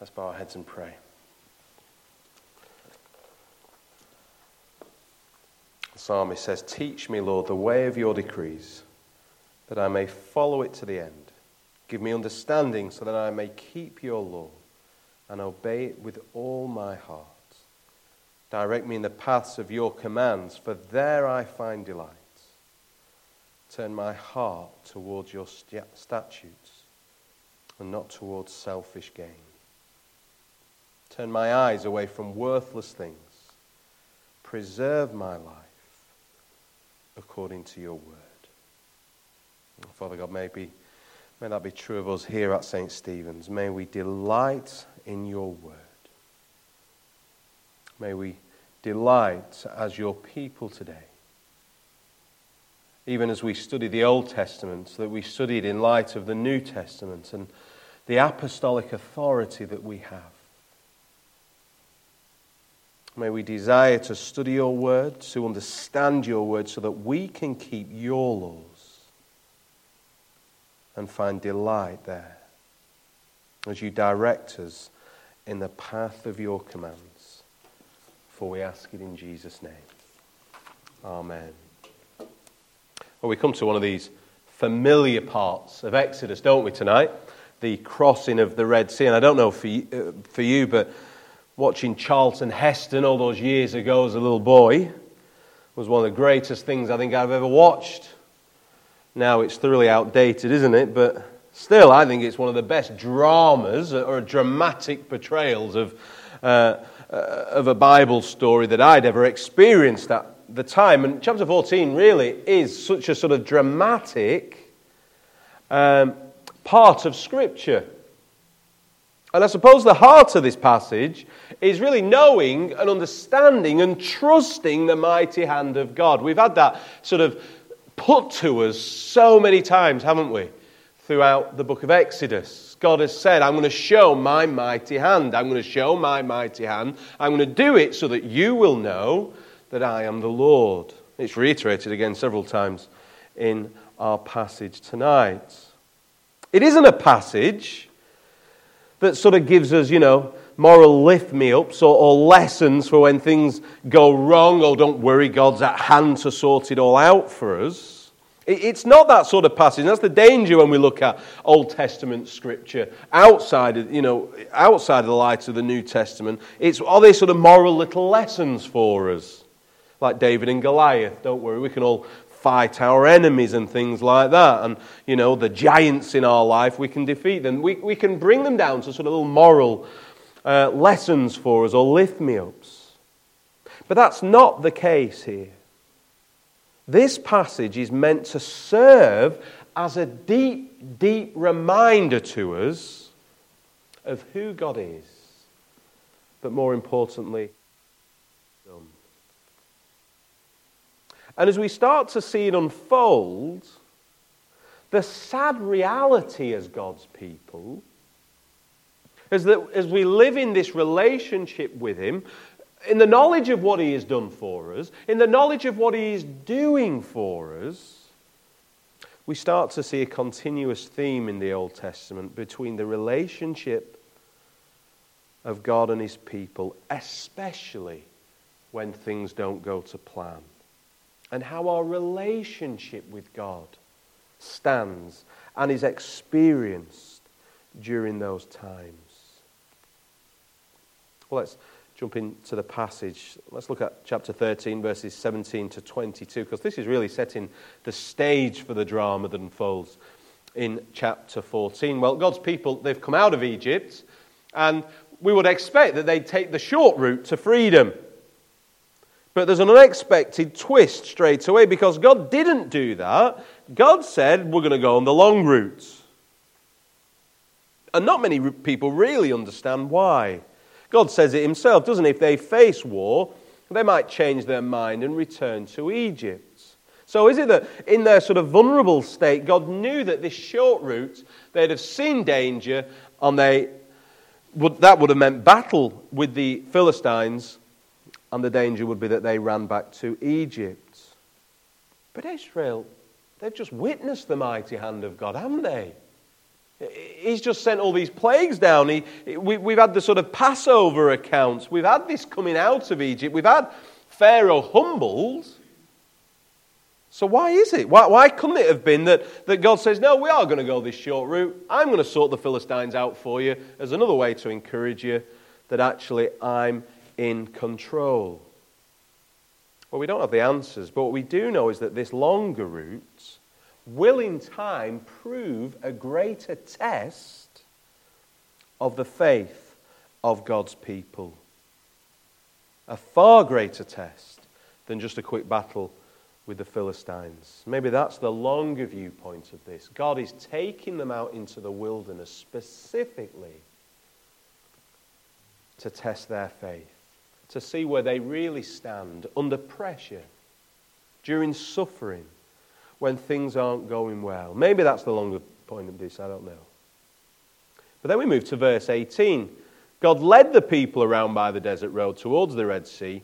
Let's bow our heads and pray. The psalmist says, Teach me, Lord, the way of your decrees, that I may follow it to the end. Give me understanding so that I may keep your law and obey it with all my heart. Direct me in the paths of your commands, for there I find delight. Turn my heart towards your statutes and not towards selfish gain. Turn my eyes away from worthless things. Preserve my life according to your word. Father God, may, be, may that be true of us here at St. Stephen's. May we delight in your word. May we delight as your people today. Even as we study the Old Testament, that we studied in light of the New Testament and the apostolic authority that we have. May we desire to study your word, to understand your word, so that we can keep your laws and find delight there as you direct us in the path of your commands. For we ask it in Jesus' name. Amen. Well, we come to one of these familiar parts of Exodus, don't we, tonight? The crossing of the Red Sea. And I don't know for you, uh, for you but watching Charlton Heston all those years ago as a little boy was one of the greatest things I think I've ever watched. Now it's thoroughly outdated, isn't it? But still, I think it's one of the best dramas or dramatic portrayals of, uh, uh, of a Bible story that I'd ever experienced at the time. And chapter 14 really is such a sort of dramatic um, part of Scripture. And I suppose the heart of this passage is really knowing and understanding and trusting the mighty hand of God. We've had that sort of put to us so many times, haven't we? Throughout the book of Exodus. God has said, I'm going to show my mighty hand. I'm going to show my mighty hand. I'm going to do it so that you will know that I am the Lord. It's reiterated again several times in our passage tonight. It isn't a passage that sort of gives us, you know, moral lift me ups or, or, lessons for when things go wrong or don't worry, God's at hand to sort it all out for us. It, it's not that sort of passage. That's the danger when we look at Old Testament scripture outside of, you know, outside of the light of the New Testament. It's are they sort of moral little lessons for us? Like David and Goliath, don't worry, we can all fight our enemies and things like that. And, you know, the giants in our life, we can defeat them. We, we can bring them down to sort of little moral uh, lessons for us or lift me ups. But that's not the case here. This passage is meant to serve as a deep, deep reminder to us of who God is, but more importantly, And as we start to see it unfold, the sad reality as God's people is that as we live in this relationship with Him, in the knowledge of what He has done for us, in the knowledge of what He is doing for us, we start to see a continuous theme in the Old Testament between the relationship of God and His people, especially when things don't go to plan and how our relationship with God stands and is experienced during those times. Well, let's jump into the passage. Let's look at chapter 13, verses 17 to 22, because this is really setting the stage for the drama that unfolds in chapter 14. Well, God's people, they've come out of Egypt, and we would expect that they'd take the short route to freedom. But there's an unexpected twist straight away because God didn't do that. God said, We're going to go on the long route. And not many people really understand why. God says it himself, doesn't he? If they face war, they might change their mind and return to Egypt. So, is it that in their sort of vulnerable state, God knew that this short route, they'd have seen danger, and they would, that would have meant battle with the Philistines and the danger would be that they ran back to Egypt. But Israel, they've just witnessed the mighty hand of God, haven't they? He's just sent all these plagues down. He, we, we've had the sort of Passover accounts. We've had this coming out of Egypt. We've had Pharaoh humbled. So, why is it? Why, why couldn't it have been that, that God says, No, we are going to go this short route. I'm going to sort the Philistines out for you as another way to encourage you that actually I'm in control? Well, we don't have the answers, but what we do know is that this longer route will in time prove a greater test of the faith of God's people. A far greater test than just a quick battle with the Philistines. Maybe that's the longer viewpoint of this. God is taking them out into the wilderness specifically to test their faith, to see where they really stand under pressure, during suffering when things aren't going well. Maybe that's the longer point of this, I don't know. But then we move to verse 18. God led the people around by the desert road towards the Red Sea.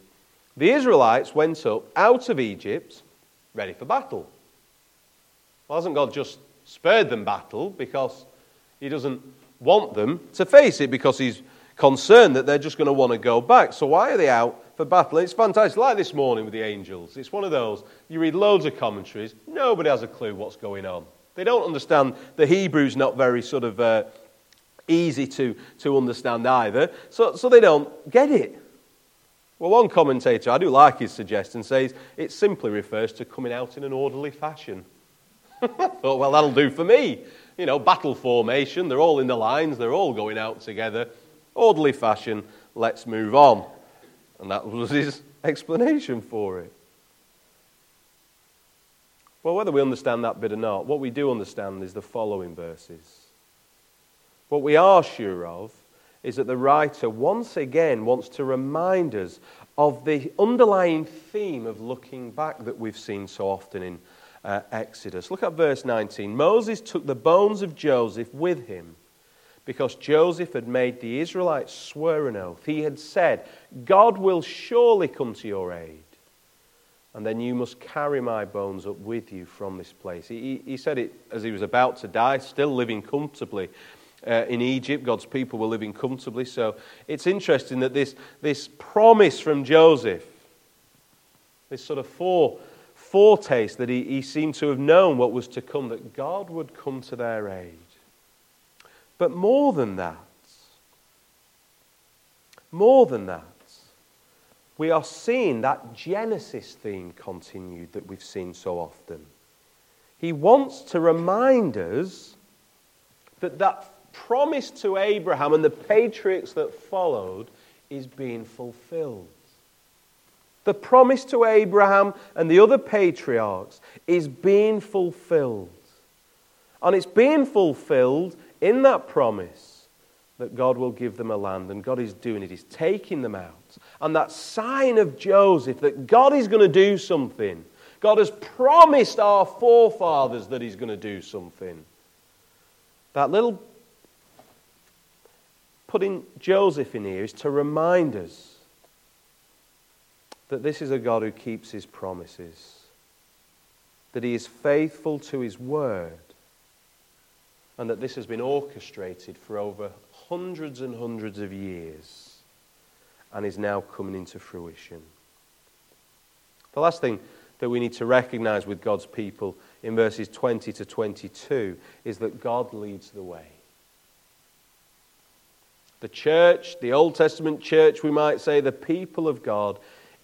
The Israelites went up out of Egypt ready for battle. Well, hasn't God just spared them battle because He doesn't want them to face it because He's concerned that they're just going to want to go back? So why are they out for battle. It's fantastic, like this morning with the angels. It's one of those, you read loads of commentaries, nobody has a clue what's going on. They don't understand, the Hebrew's not very sort of uh, easy to, to understand either, so, so they don't get it. Well, one commentator, I do like his suggestion, says it simply refers to coming out in an orderly fashion. I thought, well, that'll do for me. You know, battle formation, they're all in the lines, they're all going out together. Orderly fashion, let's move on. And that was his explanation for it. Well, whether we understand that bit or not, what we do understand is the following verses. What we are sure of is that the writer once again wants to remind us of the underlying theme of looking back that we've seen so often in uh, Exodus. Look at verse 19. Moses took the bones of Joseph with him because Joseph had made the Israelites swear an oath. He had said, God will surely come to your aid, and then you must carry my bones up with you from this place. He, he said it as he was about to die, still living comfortably. Uh, in Egypt, God's people were living comfortably. So it's interesting that this, this promise from Joseph, this sort of fore, foretaste that he, he seemed to have known what was to come, that God would come to their aid. But more than that, more than that, we are seeing that Genesis theme continued that we've seen so often. He wants to remind us that that promise to Abraham and the patriarchs that followed is being fulfilled. The promise to Abraham and the other patriarchs is being fulfilled. And it's being fulfilled in that promise that God will give them a land, and God is doing it. He's taking them out. And that sign of Joseph that God is going to do something. God has promised our forefathers that He's going to do something. That little putting Joseph in here is to remind us that this is a God who keeps His promises, that He is faithful to His word and that this has been orchestrated for over hundreds and hundreds of years and is now coming into fruition. The last thing that we need to recognize with God's people in verses 20 to 22 is that God leads the way. The church, the Old Testament church, we might say, the people of God,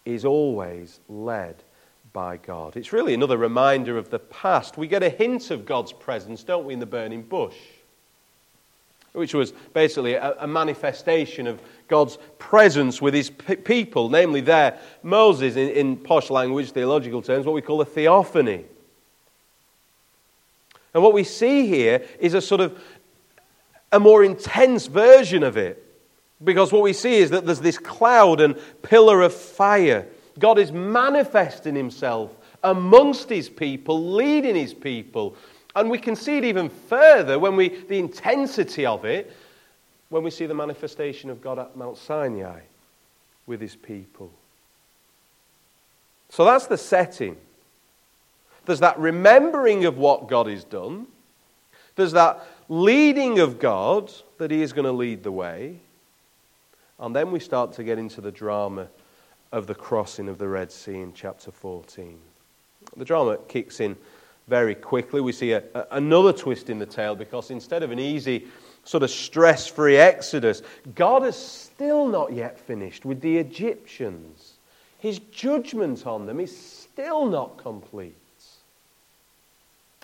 is always led by God. It's really another reminder of the past. We get a hint of God's presence, don't we, in the burning bush? Which was basically a, a manifestation of God's presence with his people, namely there, Moses, in, in posh language, theological terms, what we call a theophany. And what we see here is a sort of a more intense version of it. Because what we see is that there's this cloud and pillar of fire God is manifesting himself amongst his people, leading his people. And we can see it even further when we, the intensity of it, when we see the manifestation of God at Mount Sinai with his people. So that's the setting. There's that remembering of what God has done. There's that leading of God, that He is going to lead the way. And then we start to get into the drama of the crossing of the Red Sea in chapter 14. The drama kicks in very quickly. We see a, a, another twist in the tale because instead of an easy, sort of stress free exodus, God has still not yet finished with the Egyptians. His judgment on them is still not complete.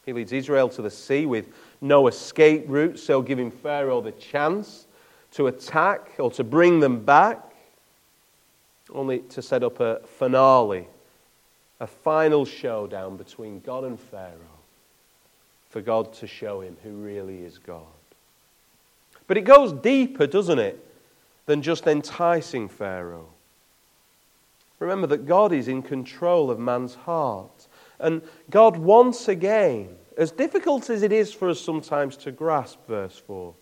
He leads Israel to the sea with no escape route, so giving Pharaoh the chance to attack or to bring them back, only to set up a finale, a final showdown between God and Pharaoh for God to show him who really is God. But it goes deeper, doesn't it, than just enticing Pharaoh. Remember that God is in control of man's heart. And God, once again, as difficult as it is for us sometimes to grasp, verse 4,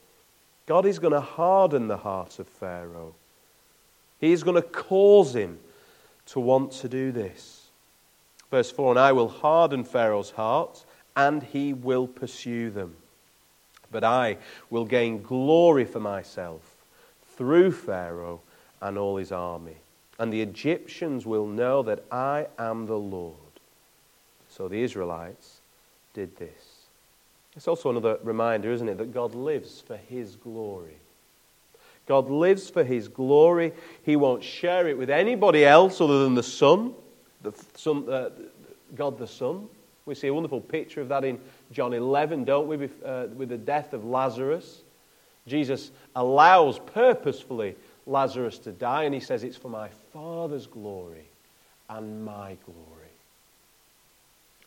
God is going to harden the heart of Pharaoh. He is going to cause him to want to do this. Verse 4 And I will harden Pharaoh's heart, and he will pursue them. But I will gain glory for myself through Pharaoh and all his army. And the Egyptians will know that I am the Lord. So the Israelites did this. It's also another reminder, isn't it, that God lives for His glory. God lives for His glory. He won't share it with anybody else other than the Son, the Son uh, God the Son. We see a wonderful picture of that in John 11, don't we, uh, with the death of Lazarus. Jesus allows purposefully Lazarus to die, and he says, It's for my Father's glory and my glory.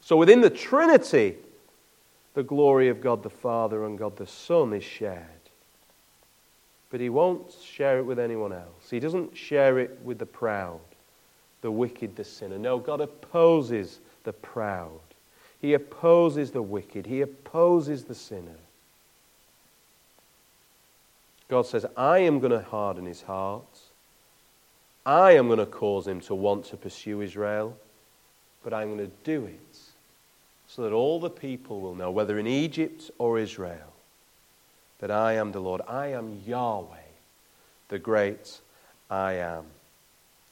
So within the Trinity, the glory of God the Father and God the Son is shared. But he won't share it with anyone else. He doesn't share it with the proud, the wicked, the sinner. No, God opposes the proud. He opposes the wicked. He opposes the sinner. God says, I am going to harden his heart. I am going to cause him to want to pursue Israel, but I'm going to do it so that all the people will know, whether in Egypt or Israel, that I am the Lord. I am Yahweh, the great I am.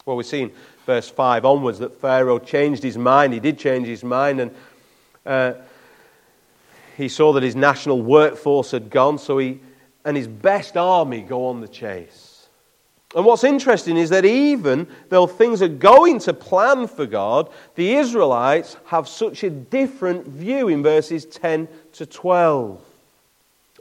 Well, we've seen verse 5 onwards that Pharaoh changed his mind. He did change his mind, and uh, he saw that his national workforce had gone, so he and his best army go on the chase. And what's interesting is that even though things are going to plan for God, the Israelites have such a different view in verses 10 to 12.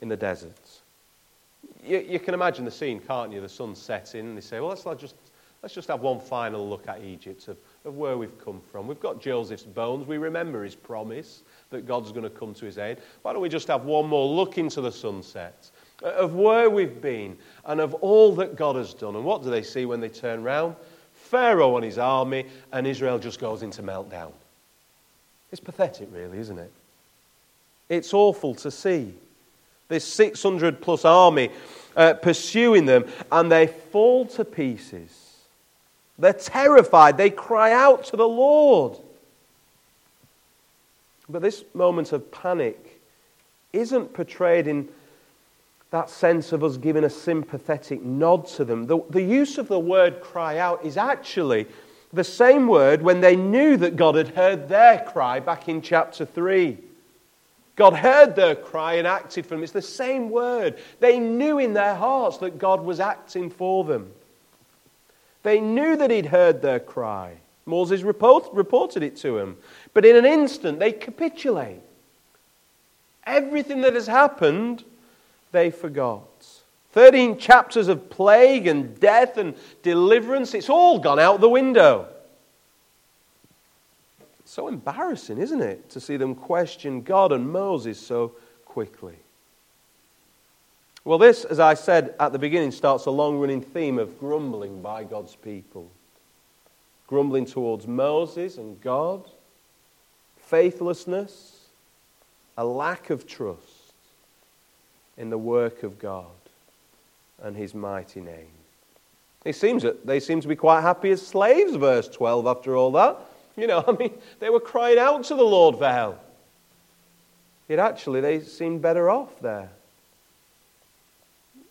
in the desert. You, you can imagine the scene, can't you? The sun setting, and they say, Well, let's just, let's just have one final look at Egypt of, of where we've come from. We've got Joseph's bones. We remember his promise that God's going to come to his aid. Why don't we just have one more look into the sunset? Uh, of where we've been and of all that God has done. And what do they see when they turn round? Pharaoh and his army, and Israel just goes into meltdown. It's pathetic, really, isn't it? It's awful to see. This 600 plus army uh, pursuing them, and they fall to pieces. They're terrified. They cry out to the Lord. But this moment of panic isn't portrayed in that sense of us giving a sympathetic nod to them. The, the use of the word cry out is actually the same word when they knew that God had heard their cry back in chapter 3. God heard their cry and acted for them. It's the same word. They knew in their hearts that God was acting for them. They knew that He'd heard their cry. Moses report, reported it to him. But in an instant, they capitulate. Everything that has happened they forgot. 13 chapters of plague and death and deliverance, it's all gone out the window. So embarrassing, isn't it, to see them question God and Moses so quickly. Well, this, as I said at the beginning, starts a long running theme of grumbling by God's people. Grumbling towards Moses and God, faithlessness, a lack of trust in the work of God and his mighty name. It seems that they seem to be quite happy as slaves, verse 12, after all that. You know, I mean, they were crying out to the Lord for help. Yet actually, they seemed better off there.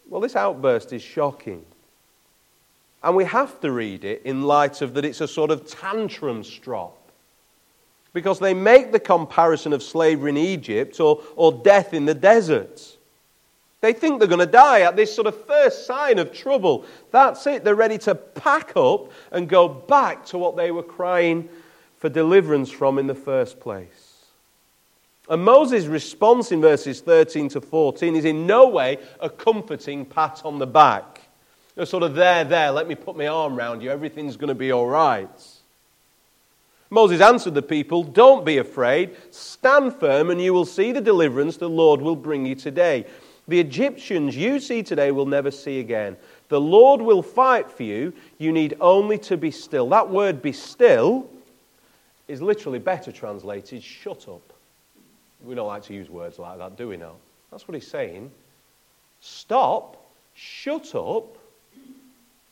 Well, this outburst is shocking. And we have to read it in light of that it's a sort of tantrum strop. Because they make the comparison of slavery in Egypt or, or death in the desert. They think they're going to die at this sort of first sign of trouble. That's it. They're ready to pack up and go back to what they were crying for deliverance from in the first place. And Moses' response in verses 13 to 14 is in no way a comforting pat on the back. Sort of there, there, let me put my arm around you, everything's going to be all right. Moses answered the people, Don't be afraid, stand firm, and you will see the deliverance the Lord will bring you today. The Egyptians you see today will never see again. The Lord will fight for you. You need only to be still. That word be still is literally better translated shut up. We don't like to use words like that, do we now? That's what he's saying. Stop, shut up,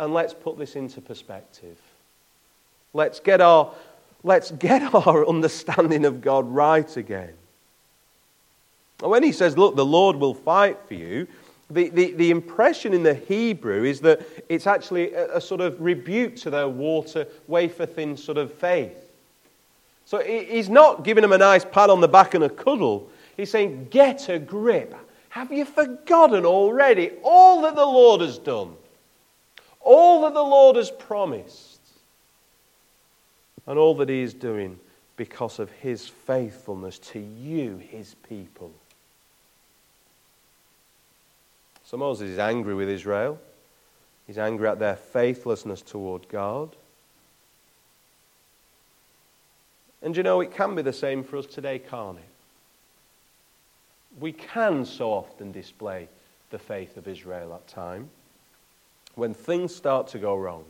and let's put this into perspective. Let's get our, let's get our understanding of God right again. And when he says, Look, the Lord will fight for you, the, the, the impression in the Hebrew is that it's actually a, a sort of rebuke to their water, wafer thin sort of faith. So he's not giving them a nice pat on the back and a cuddle. He's saying, Get a grip. Have you forgotten already all that the Lord has done? All that the Lord has promised? And all that he is doing because of his faithfulness to you, his people. So Moses is angry with Israel. He's angry at their faithlessness toward God. And you know, it can be the same for us today, can't it? We can so often display the faith of Israel at time when things start to go wrong.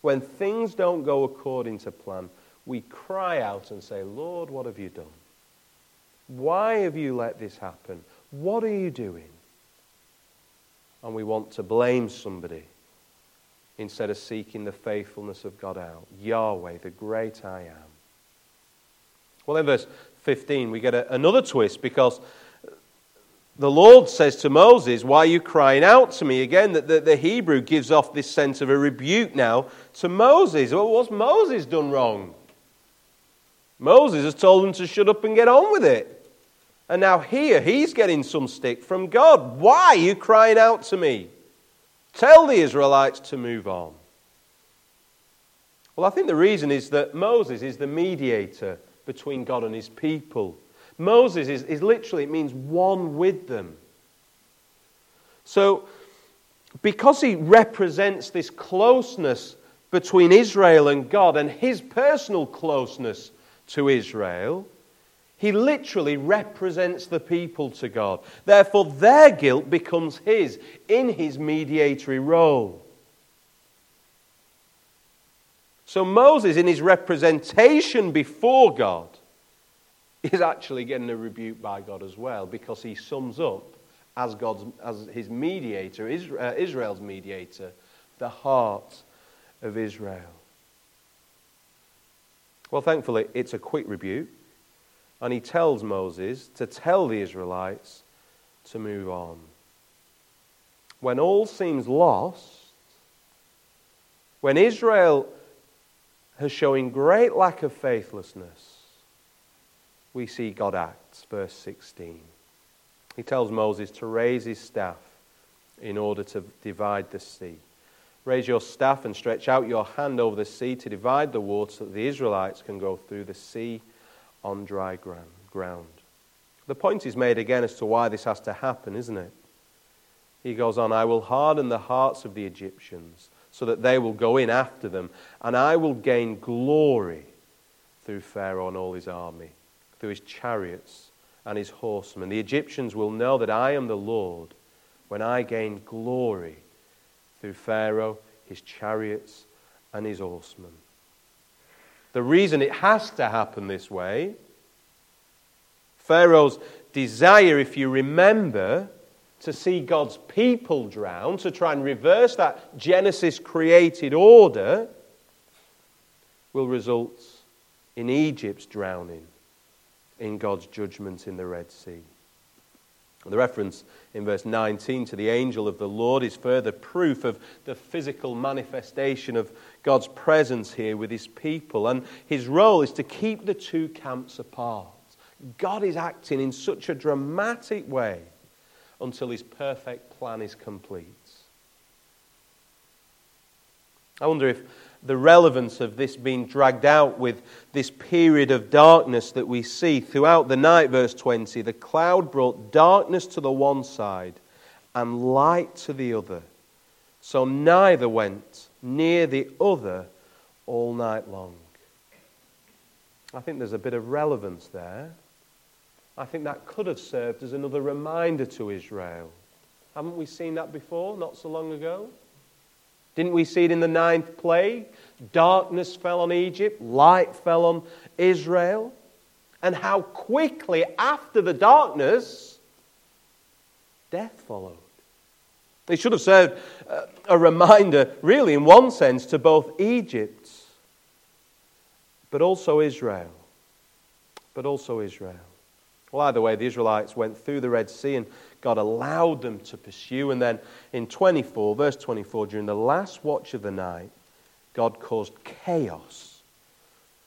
When things don't go according to plan, we cry out and say, Lord, what have you done? Why have you let this happen? What are you doing? and we want to blame somebody instead of seeking the faithfulness of God out. Yahweh, the great I am. Well, in verse 15, we get a, another twist because the Lord says to Moses, Why are you crying out to me? Again, that the, the, Hebrew gives off this sense of a rebuke now to Moses. Well, what's Moses done wrong? Moses has told him to shut up and get on with it. And now here he's getting some stick from God. Why are you crying out to me? Tell the Israelites to move on. Well, I think the reason is that Moses is the mediator between God and his people. Moses is, is literally, it means one with them. So, because he represents this closeness between Israel and God and his personal closeness to Israel, he literally represents the people to God. Therefore, their guilt becomes his in his mediatory role. So, Moses, in his representation before God, is actually getting a rebuke by God as well because he sums up as, God's, as his mediator, uh, Israel's mediator, the heart of Israel. Well, thankfully, it's a quick rebuke and he tells Moses to tell the Israelites to move on. When all seems lost, when Israel has shown great lack of faithlessness, we see God acts. Verse 16. He tells Moses to raise his staff in order to divide the sea. Raise your staff and stretch out your hand over the sea to divide the water so that the Israelites can go through the sea on dry ground. The point is made again as to why this has to happen, isn't it? He goes on, I will harden the hearts of the Egyptians so that they will go in after them, and I will gain glory through Pharaoh and all his army, through his chariots and his horsemen. The Egyptians will know that I am the Lord when I gain glory through Pharaoh, his chariots, and his horsemen. The reason it has to happen this way, Pharaoh's desire, if you remember, to see God's people drown, to try and reverse that Genesis created order, will result in Egypt's drowning in God's judgment in the Red Sea. The reference in verse 19 to the angel of the Lord is further proof of the physical manifestation of God's presence here with his people. And his role is to keep the two camps apart. God is acting in such a dramatic way until his perfect plan is complete. I wonder if the relevance of this being dragged out with this period of darkness that we see throughout the night, verse 20. The cloud brought darkness to the one side and light to the other. So neither went near the other all night long. I think there's a bit of relevance there. I think that could have served as another reminder to Israel. Haven't we seen that before, not so long ago? Didn't we see it in the ninth plague? Darkness fell on Egypt, light fell on Israel. And how quickly after the darkness, death followed. They should have served uh, a reminder, really, in one sense, to both Egypt, but also Israel. But also Israel. Well, either way, the Israelites went through the Red Sea and God allowed them to pursue. And then in 24, verse 24, during the last watch of the night, God caused chaos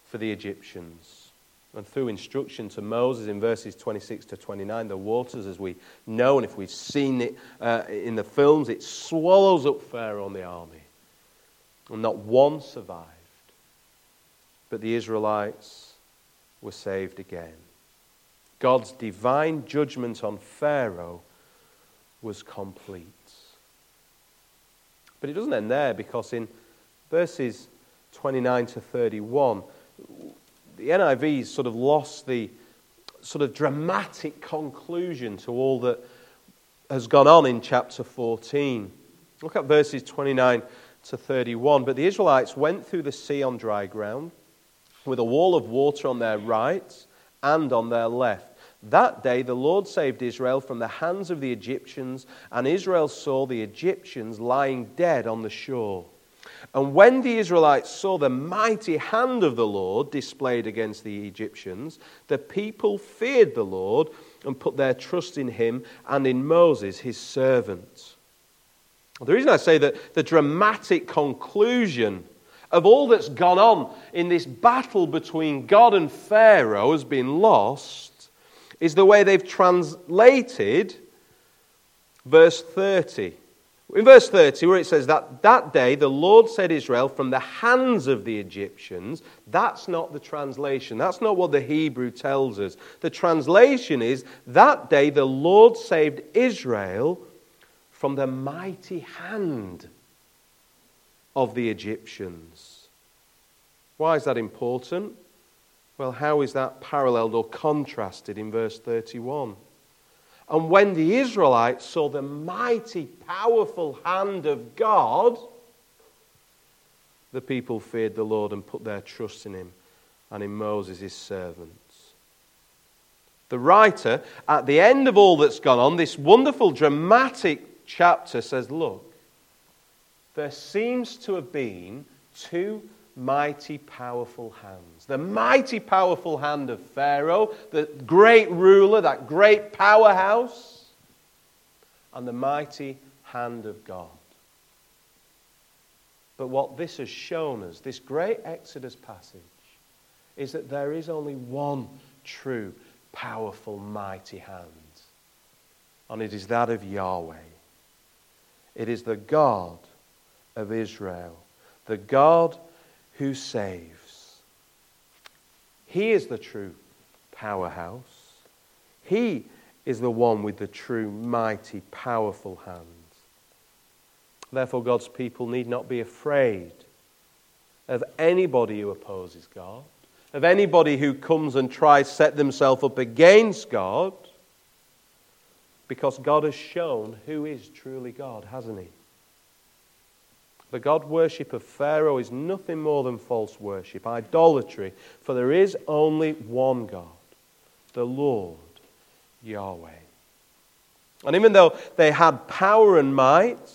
for the Egyptians. And through instruction to Moses in verses 26 to 29, the waters, as we know, and if we've seen it uh, in the films, it swallows up Pharaoh and the army. And not one survived. But the Israelites were saved again. God's divine judgment on Pharaoh was complete. But it doesn't end there because in verses 29 to 31, the NIV sort of lost the sort of dramatic conclusion to all that has gone on in chapter 14. Look at verses 29 to 31. But the Israelites went through the sea on dry ground with a wall of water on their right and on their left. That day the Lord saved Israel from the hands of the Egyptians, and Israel saw the Egyptians lying dead on the shore. And when the Israelites saw the mighty hand of the Lord displayed against the Egyptians, the people feared the Lord and put their trust in him and in Moses, his servant. The reason I say that the dramatic conclusion of all that's gone on in this battle between God and Pharaoh has been lost is the way they've translated verse 30. In verse 30, where it says that that day the Lord said Israel from the hands of the Egyptians, that's not the translation. That's not what the Hebrew tells us. The translation is that day the Lord saved Israel from the mighty hand of the Egyptians. Why is that important? Well, how is that paralleled or contrasted in verse 31? And when the Israelites saw the mighty, powerful hand of God, the people feared the Lord and put their trust in him and in Moses, his servants. The writer, at the end of all that's gone on, this wonderful, dramatic chapter says, Look, there seems to have been two mighty, powerful hands. The mighty, powerful hand of Pharaoh, the great ruler, that great powerhouse, and the mighty hand of God. But what this has shown us, this great Exodus passage, is that there is only one true, powerful, mighty hand. And it is that of Yahweh. It is the God of Israel, the God who saves. He is the true powerhouse. He is the one with the true, mighty, powerful hands. Therefore, God's people need not be afraid of anybody who opposes God, of anybody who comes and tries to set themselves up against God because God has shown who is truly God, hasn't He? The God worship of Pharaoh is nothing more than false worship, idolatry, for there is only one God, the Lord Yahweh. And even though they had power and might,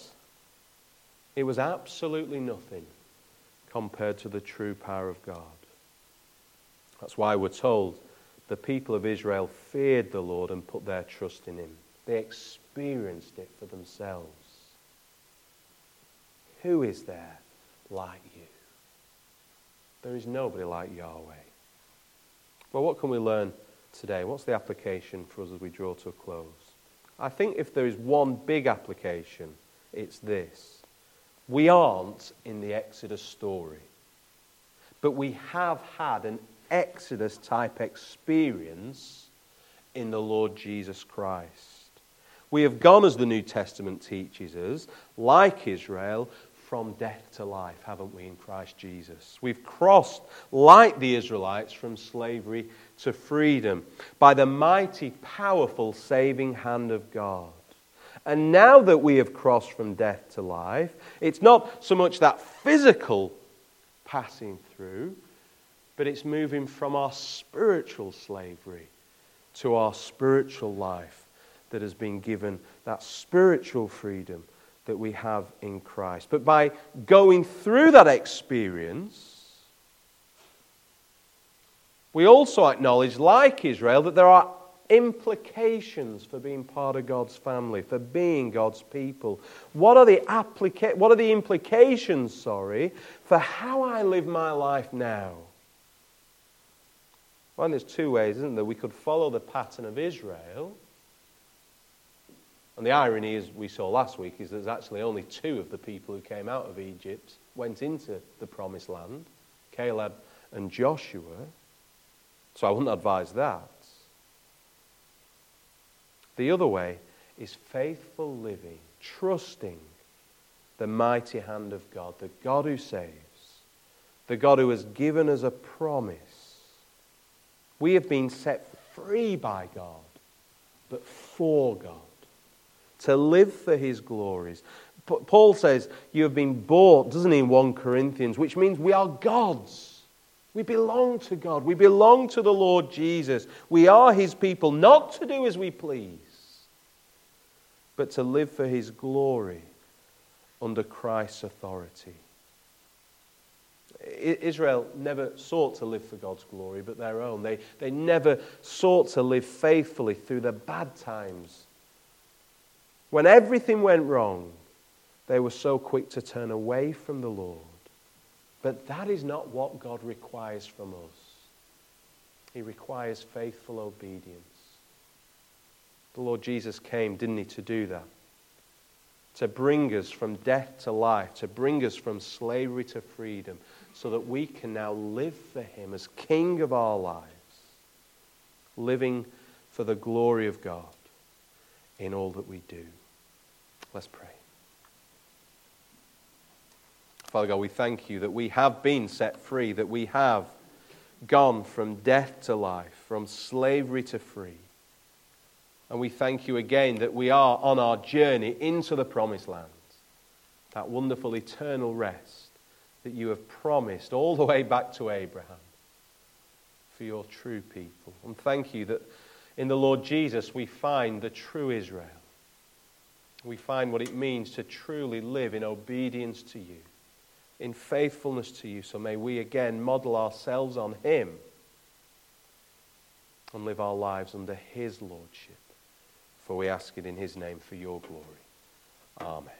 it was absolutely nothing compared to the true power of God. That's why we're told the people of Israel feared the Lord and put their trust in Him. They experienced it for themselves. Who is there like you? There is nobody like Yahweh. Well, what can we learn today? What's the application for us as we draw to a close? I think if there is one big application, it's this. We aren't in the Exodus story, but we have had an Exodus type experience in the Lord Jesus Christ. We have gone, as the New Testament teaches us, like Israel, from death to life, haven't we, in Christ Jesus? We've crossed, like the Israelites, from slavery to freedom by the mighty, powerful, saving hand of God. And now that we have crossed from death to life, it's not so much that physical passing through, but it's moving from our spiritual slavery to our spiritual life that has been given that spiritual freedom that we have in Christ. But by going through that experience, we also acknowledge, like Israel, that there are implications for being part of God's family, for being God's people. What are the, applica- what are the implications, sorry, for how I live my life now? Well, there's two ways, isn't there? We could follow the pattern of Israel and the irony, as we saw last week, is there's actually only two of the people who came out of Egypt went into the promised land Caleb and Joshua. So I wouldn't advise that. The other way is faithful living, trusting the mighty hand of God, the God who saves, the God who has given us a promise. We have been set free by God, but for God to live for his glories. Paul says, You have been bought, doesn't he, in 1 Corinthians, which means we are God's. We belong to God. We belong to the Lord Jesus. We are his people, not to do as we please, but to live for his glory under Christ's authority. Israel never sought to live for God's glory, but their own. They, they never sought to live faithfully through the bad times when everything went wrong, they were so quick to turn away from the Lord. But that is not what God requires from us. He requires faithful obedience. The Lord Jesus came, didn't he, to do that? To bring us from death to life, to bring us from slavery to freedom, so that we can now live for him as King of our lives, living for the glory of God in all that we do. Let's pray. Father God, we thank you that we have been set free, that we have gone from death to life, from slavery to free. And we thank you again that we are on our journey into the promised land, that wonderful eternal rest that you have promised all the way back to Abraham for your true people. And thank you that in the Lord Jesus we find the true Israel we find what it means to truly live in obedience to you, in faithfulness to you. So may we again model ourselves on Him and live our lives under His Lordship. For we ask it in His name for your glory. Amen.